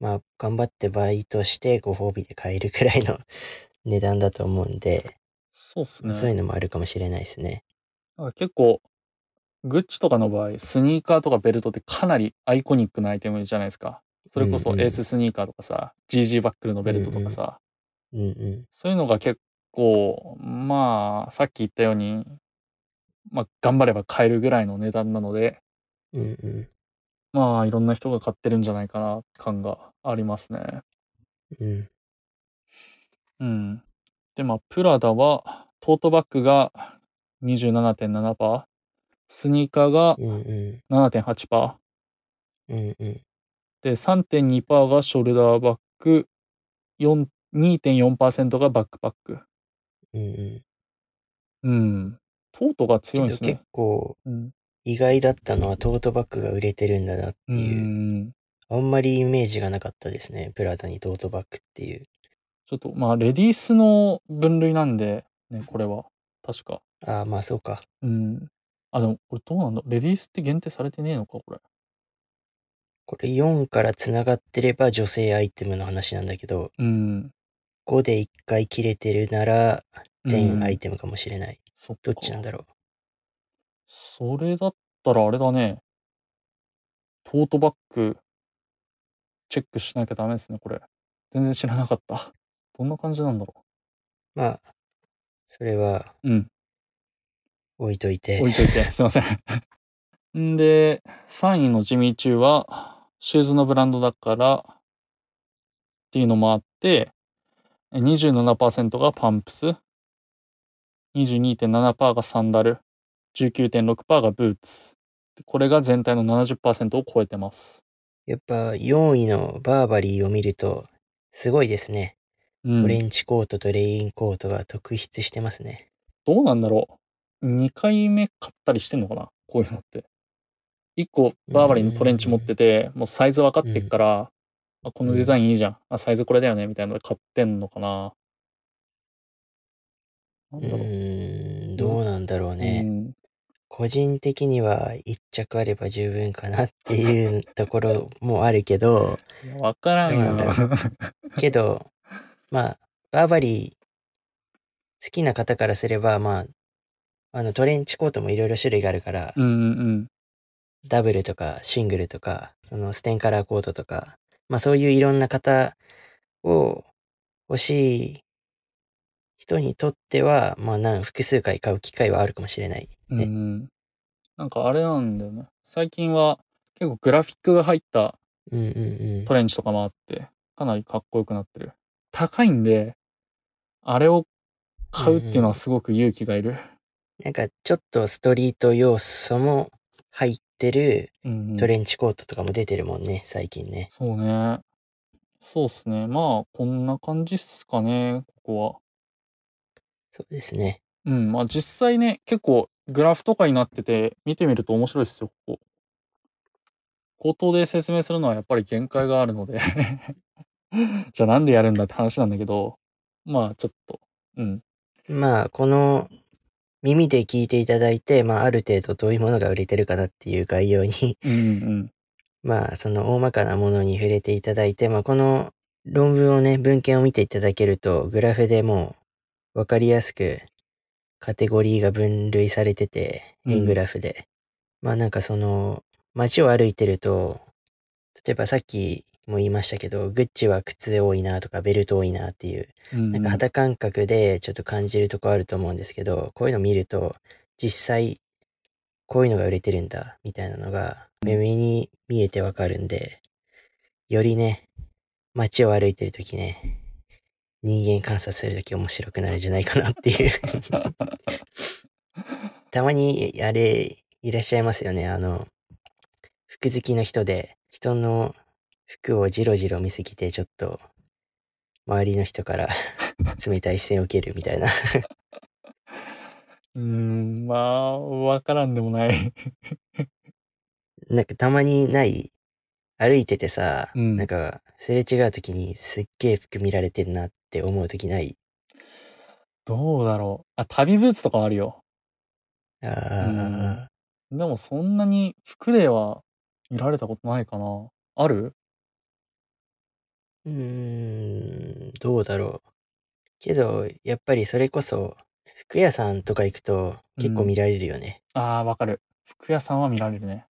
まあ頑張ってバイトしてご褒美で買えるくらいの 値段だと思うんで、そうっすね。そういうのもあるかもしれないですね。結構、グッチとかの場合、スニーカーとかベルトってかなりアイコニックなアイテムじゃないですか。それこそエーススニーカーとかさ、GG バックルのベルトとかさ、うんうん。そういうのが結構、まあ、さっき言ったように、まあ、頑張れば買えるぐらいの値段なので、うんうん。まあ、いろんな人が買ってるんじゃないかな、感がありますね。うん。うん。で、まあ、プラダは、トートバッグが27.7%、スニーカーがうんうん。7.8%、うんうん。で、3.2%がショルダーバッグ、4 2.4%がバックパック。うんうん。うん。トートが強いんですね結。構うん。意外だったのはトートバッグが売れてるんだなってういう。ん。あんまりイメージがなかったですね。プラダにトートバッグっていう。ちょっと、まあ、レディースの分類なんで、ね、これは。確か。ああ、まあそうか。うん。あ、でも、これどうなんだレディースって限定されてねえのか、これ。これ4から繋がってれば女性アイテムの話なんだけど、うん。5で1回切れてるならうん全アイテムかもしれない。そっか。どっちなんだろそれだったらあれだね。トートバッグ、チェックしなきゃダメですね、これ。全然知らなかった。どんな感じなんだろう。まあ、それはう。うん。置いといて。置いといて、すいません。んで、3位のジミーチューは、シューズのブランドだからっていうのもあって、27%がパンプス、22.7%がサンダル、19.6%がブーツ。でこれが全体の70%を超えてます。やっぱ4位のバーバリーを見ると、すごいですね。うんトレンチコートとレインコートが特筆してますね。どうなんだろう ?2 回目買ったりしてんのかな？こういうのって。1個バーバリーのトレンチ持ってて、もうサイズ分かってっから、あこのデザインいいじゃん。あ、サイズこれだよねみたいなので買ってんのかななんうだろう。ーん、どうなんだろうね。うん個人的には1着あれば十分かなっていうところ もあるけど、いやわからんなんだよ。けど、まあ、バーバリー好きな方からすれば、まあ、あのトレンチコートもいろいろ種類があるから、うんうんダブルとかシングルとか、そのステンカラーコートとか、まあそういういろんな方を欲しい人にとっては、まあなん複数回買う機会はあるかもしれない。うねん。なんかあれなんだよね。最近は結構グラフィックが入ったうんうんうんト。レンチとかもあって、かなりかっこよくなってる。高いんで、あれを買うっていうのはすごく勇気がいる。なんかちょっとストリート要素も入ってるトレンチコートとかも出てるもんね、最近ね。そうね。そうっすね。まあ、こんな感じっすかね、ここは。そうですね。うん、まあ実際ね、結構グラフとかになってて、見てみると面白いっすよ、ここ。口頭で説明するのはやっぱり限界があるので。じゃあなんでやるんだって話なんだけど、まあちょっと、うん。まあこの耳で聞いていただいて、まあある程度どういうものが売れてるかなっていう概要に うんうんまあ、その大まかなものに触れていただいて、まあ、この論文をね、文献を見ていただけると、グラフでもう分かりやすくカテゴリーが分類されてて、うん円グラフで。まあなんかその、街を歩いてると、例えばさっきも言いましたけど、グッチは靴多いなとかベルト多いなっていう、うん。うんなんか肌感覚でちょっと感じるとこあると思うんですけど、こういうの見ると、実際、こういうのが売れてるんだ、みたいなのが、目に見えてわかるんで、よりね、街を歩いてるときね、人間観察するとき面白くなるんじゃないかなっていう。たまに、あれ、いらっしゃいますよね。あの、服好きの人で、人の服をじろじろ見すぎて、ちょっと、周りの人から 冷たい視線を受けるみたいな。うーん、まあ、わからんでもない。なんかたまにない？歩いててさ、うんなんかすれ違う時にすっげえ服見られてんなって思う時ない？どうだろう。あ、旅ブーツとかあるよ。あーでもそんなに服では見られたことないかな。ある？うーんどうだろう。けどやっぱりそれこそ服屋さんとか行くと結構見られるよね、ああ、わかる。服屋さんは見られるね。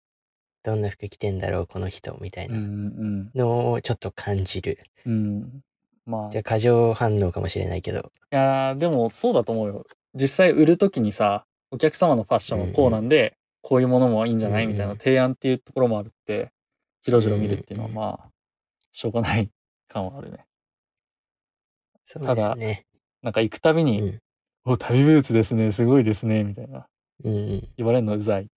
どんな服着てんだろうこの人みたいうんなのをちょっと感じる。うん。うん。まあ、いじゃあ過剰反応かもしれないけど。やーでもそうだと思うよ。実際売るときにさ、お客様のファッションはこうなんで、こういうものもいいんじゃないみたいな提案っていうところもあるって、じろじろ見るっていうのはうん。まあ、しょうがない感はあるね。そうただですねなんか行くたびに、うんお、旅ブーツですね、すごいですね、みたいな。うんうん言われるのうざい。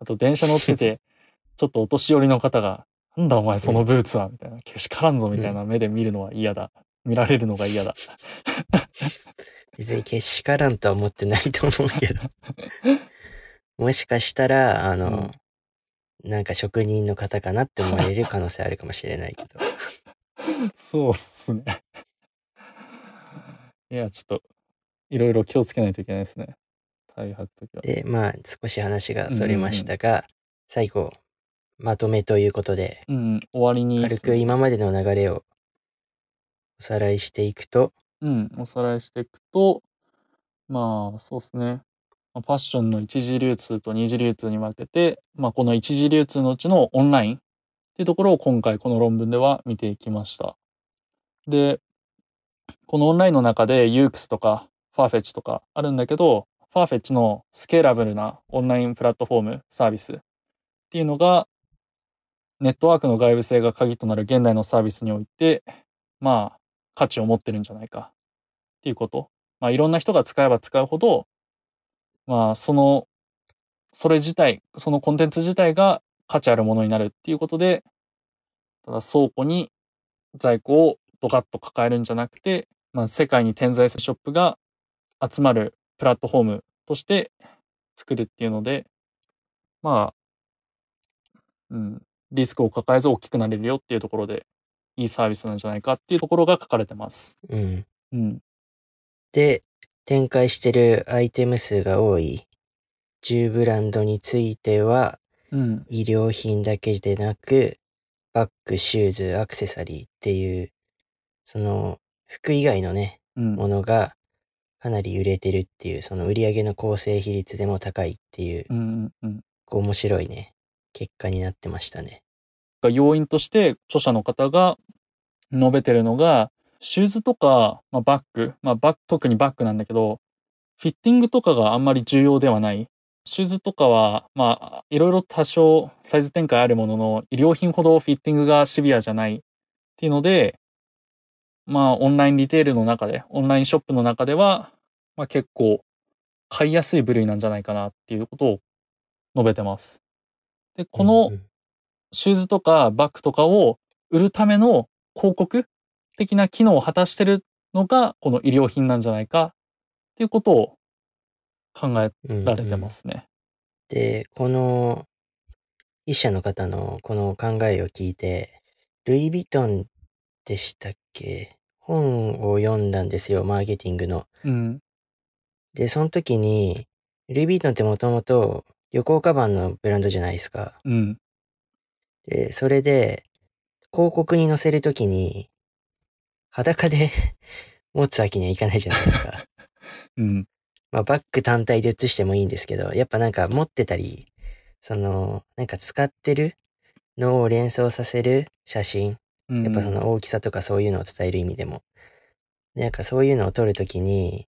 あと電車乗ってて、ちょっとお年寄りの方が、なんだお前そのブーツはみたいな。けしからんぞみたいな目で見るのは嫌だ。見られるのが嫌だ。別にけしからんとは思ってないと思うけど もしかしたらあの、なんか職人の方かなって思われる可能性あるかもしれないけど そうっすね。いや、ちょっと、いろいろ気をつけないといけないですね。タイ履くときは。でまあ少し話がそれましたが、最後まとめということでうんうん、終わりに、軽く今までの流れをおさらいしていくとうん、おさらいしていくと、まあ、そうですね。まあファッションの一次流通と二次流通に分けて、まあ、この一次流通のうちのオンラインっていうところを今回この論文では見ていきました。で、このオンラインの中でユークスとかファーフェッチとかあるんだけど、フファーフェッチのスケーラブルなオンラインプラットフォームサービスっていうのがネットワークの外部性が鍵となる現代のサービスにおいてまあ価値を持ってるんじゃないかっていうことまあいろんな人が使えば使うほどまあそのそれ自体そのコンテンツ自体が価値あるものになるっていうことでただ倉庫に在庫をドカッと抱えるんじゃなくて、まあ、世界に点在するショップが集まるプラットフォームとして作るっていうので、まあ、うん、リスクを抱えず大きくなれるよっていうところで、いいサービスなんじゃないかっていうところが書かれてます。うん。うん。で、展開してるアイテム数が多い10ブランドについては、うん。衣料品だけでなく、バッグ、シューズ、アクセサリーっていう、その服以外のね、うん。ものがかなり売れてるっていう、その売り上げの構成比率でも高いっていう、うんうんうん。こう面白いね、結果になってましたね。が要因として著者の方が述べてるのがシューズとか、まあ、バッグ、まあ、バッグ特にバッグなんだけどフィッティングとかがあんまり重要ではないシューズとかはまあいろいろ多少サイズ展開あるものの衣料品ほどフィッティングがシビアじゃないっていうのでまあオンラインリテールの中でオンラインショップの中では、まあ、結構買いやすい部類なんじゃないかなっていうことを述べてます。でこの、シューズとかバッグとかを売るための広告的な機能を果たしてるのがこの衣料品なんじゃないかっていうことを考えられてますね。で、この一社の方のこの考えを聞いて、ルイ・ヴィトンでしたっけ？本を読んだんですよ、マーケティングの。うん。で、その時に、ルイ・ヴィトンってもともと旅行カバンのブランドじゃないですか。うん。で、それで、広告に載せるときに、裸で 持つわけにはいかないじゃないですか。うん。まあ、バッグ単体で写してもいいんですけど、やっぱなんか持ってたり、その、なんか使ってるのを連想させる写真、うん。やっぱその大きさとかそういうのを伝える意味でも。でなんかそういうのを撮るときに、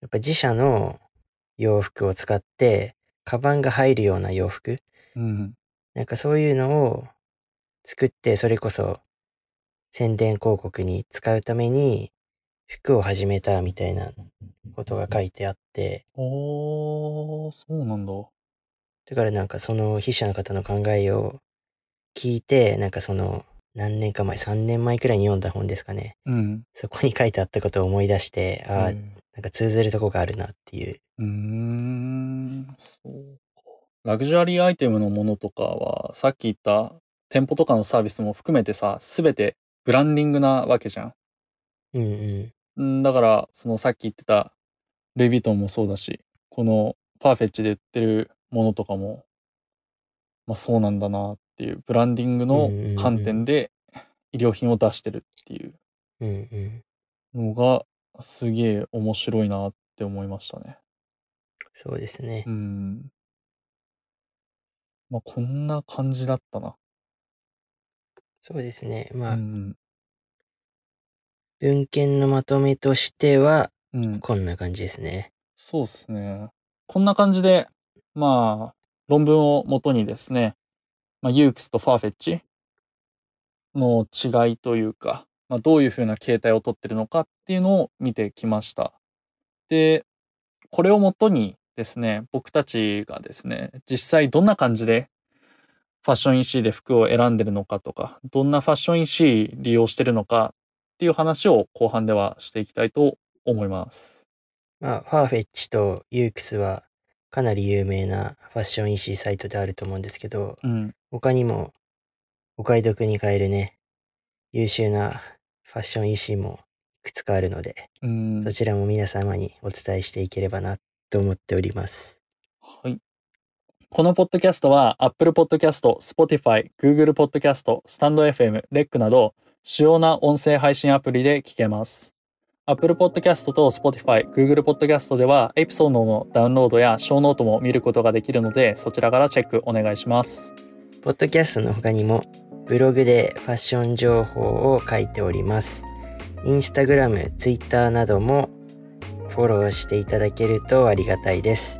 やっぱ自社の洋服を使って、カバンが入るような洋服、うん。なんかそういうのを作って、それこそ宣伝広告に使うために服を始めたみたいなことが書いてあって、おー、そうなんだ。だからなんかその筆者の方の考えを聞いて、なんかその何年か前、3年前くらいに読んだ本ですかね。うん。そこに書いてあったことを思い出して、ああ、へなんか通ずるとこがあるなっていう。うーん。そうか。ラグジュアリーアイテムのものとかは、さっき言った店舗とかのサービスも含めてさ、すべてブランディングなわけじゃん。うんうん。うんだから、そのさっき言ってたルイ・ヴィトンもそうだし、このパーフェッチで売ってるものとかも、まあそうなんだなっていう、ブランディングの観点で衣料品を出してるっていう。のが、すげえ面白いなって思いましたね。そうですねう。ん。まあこんな感じだったな。そうですね。うまあ、ん。文献のまとめとしては、うん。こんな感じですね。そうですね。こんな感じで、まあ、論文をもとにですね、まあ、ユークスとファーフェッチの違いというか、まあ、どういうふうな形態をとってるのかっていうのを見てきました。で、これをもとにですね、僕たちがですね、実際どんな感じでファッション EC で服を選んでるのかとか、どんなファッション EC 利用してるのかっていう話を後半ではしていきたいと思います。まあ、ファーフェッチとユークスはかなり有名なファッション EC サイトであると思うんですけど、うん。他にもお買い得に買えるね、優秀なファッション EC もいくつかあるので、うんそちらも皆様にお伝えしていければなと思っております。はい。このポッドキャストは Apple Podcast、Spotify、Google Podcast、StandFM、REC など主要な音声配信アプリで聞けます。Apple Podcast と Spotify、Google Podcast ではエピソードのダウンロードやショーノートも見ることができるのでそちらからチェックお願いします。ポッドキャストの他にもブログでファッション情報を書いております。インスタグラム、ツイッターなどもフォローしていただけるとありがたいです。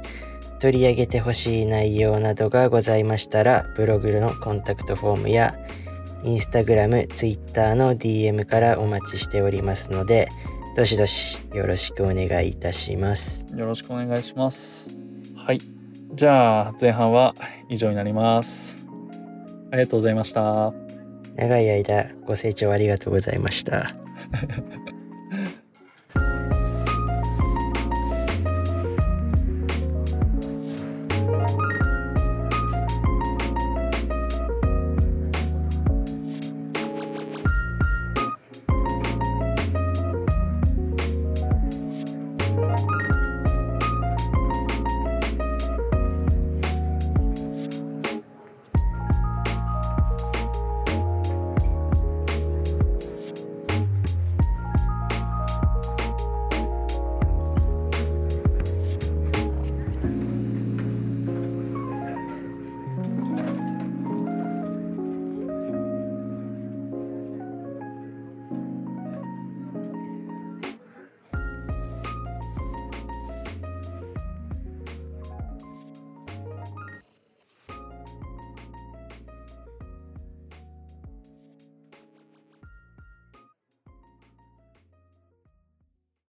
取り上げてほしい内容などがございましたら、ブログのコンタクトフォームや、インスタグラム、ツイッターの DM からお待ちしておりますので、どしどしよろしくお願いいたします。よろしくお願いします。はい。じゃあ、前半は以上になります。ありがとうございました。長い間ご清聴ありがとうございました。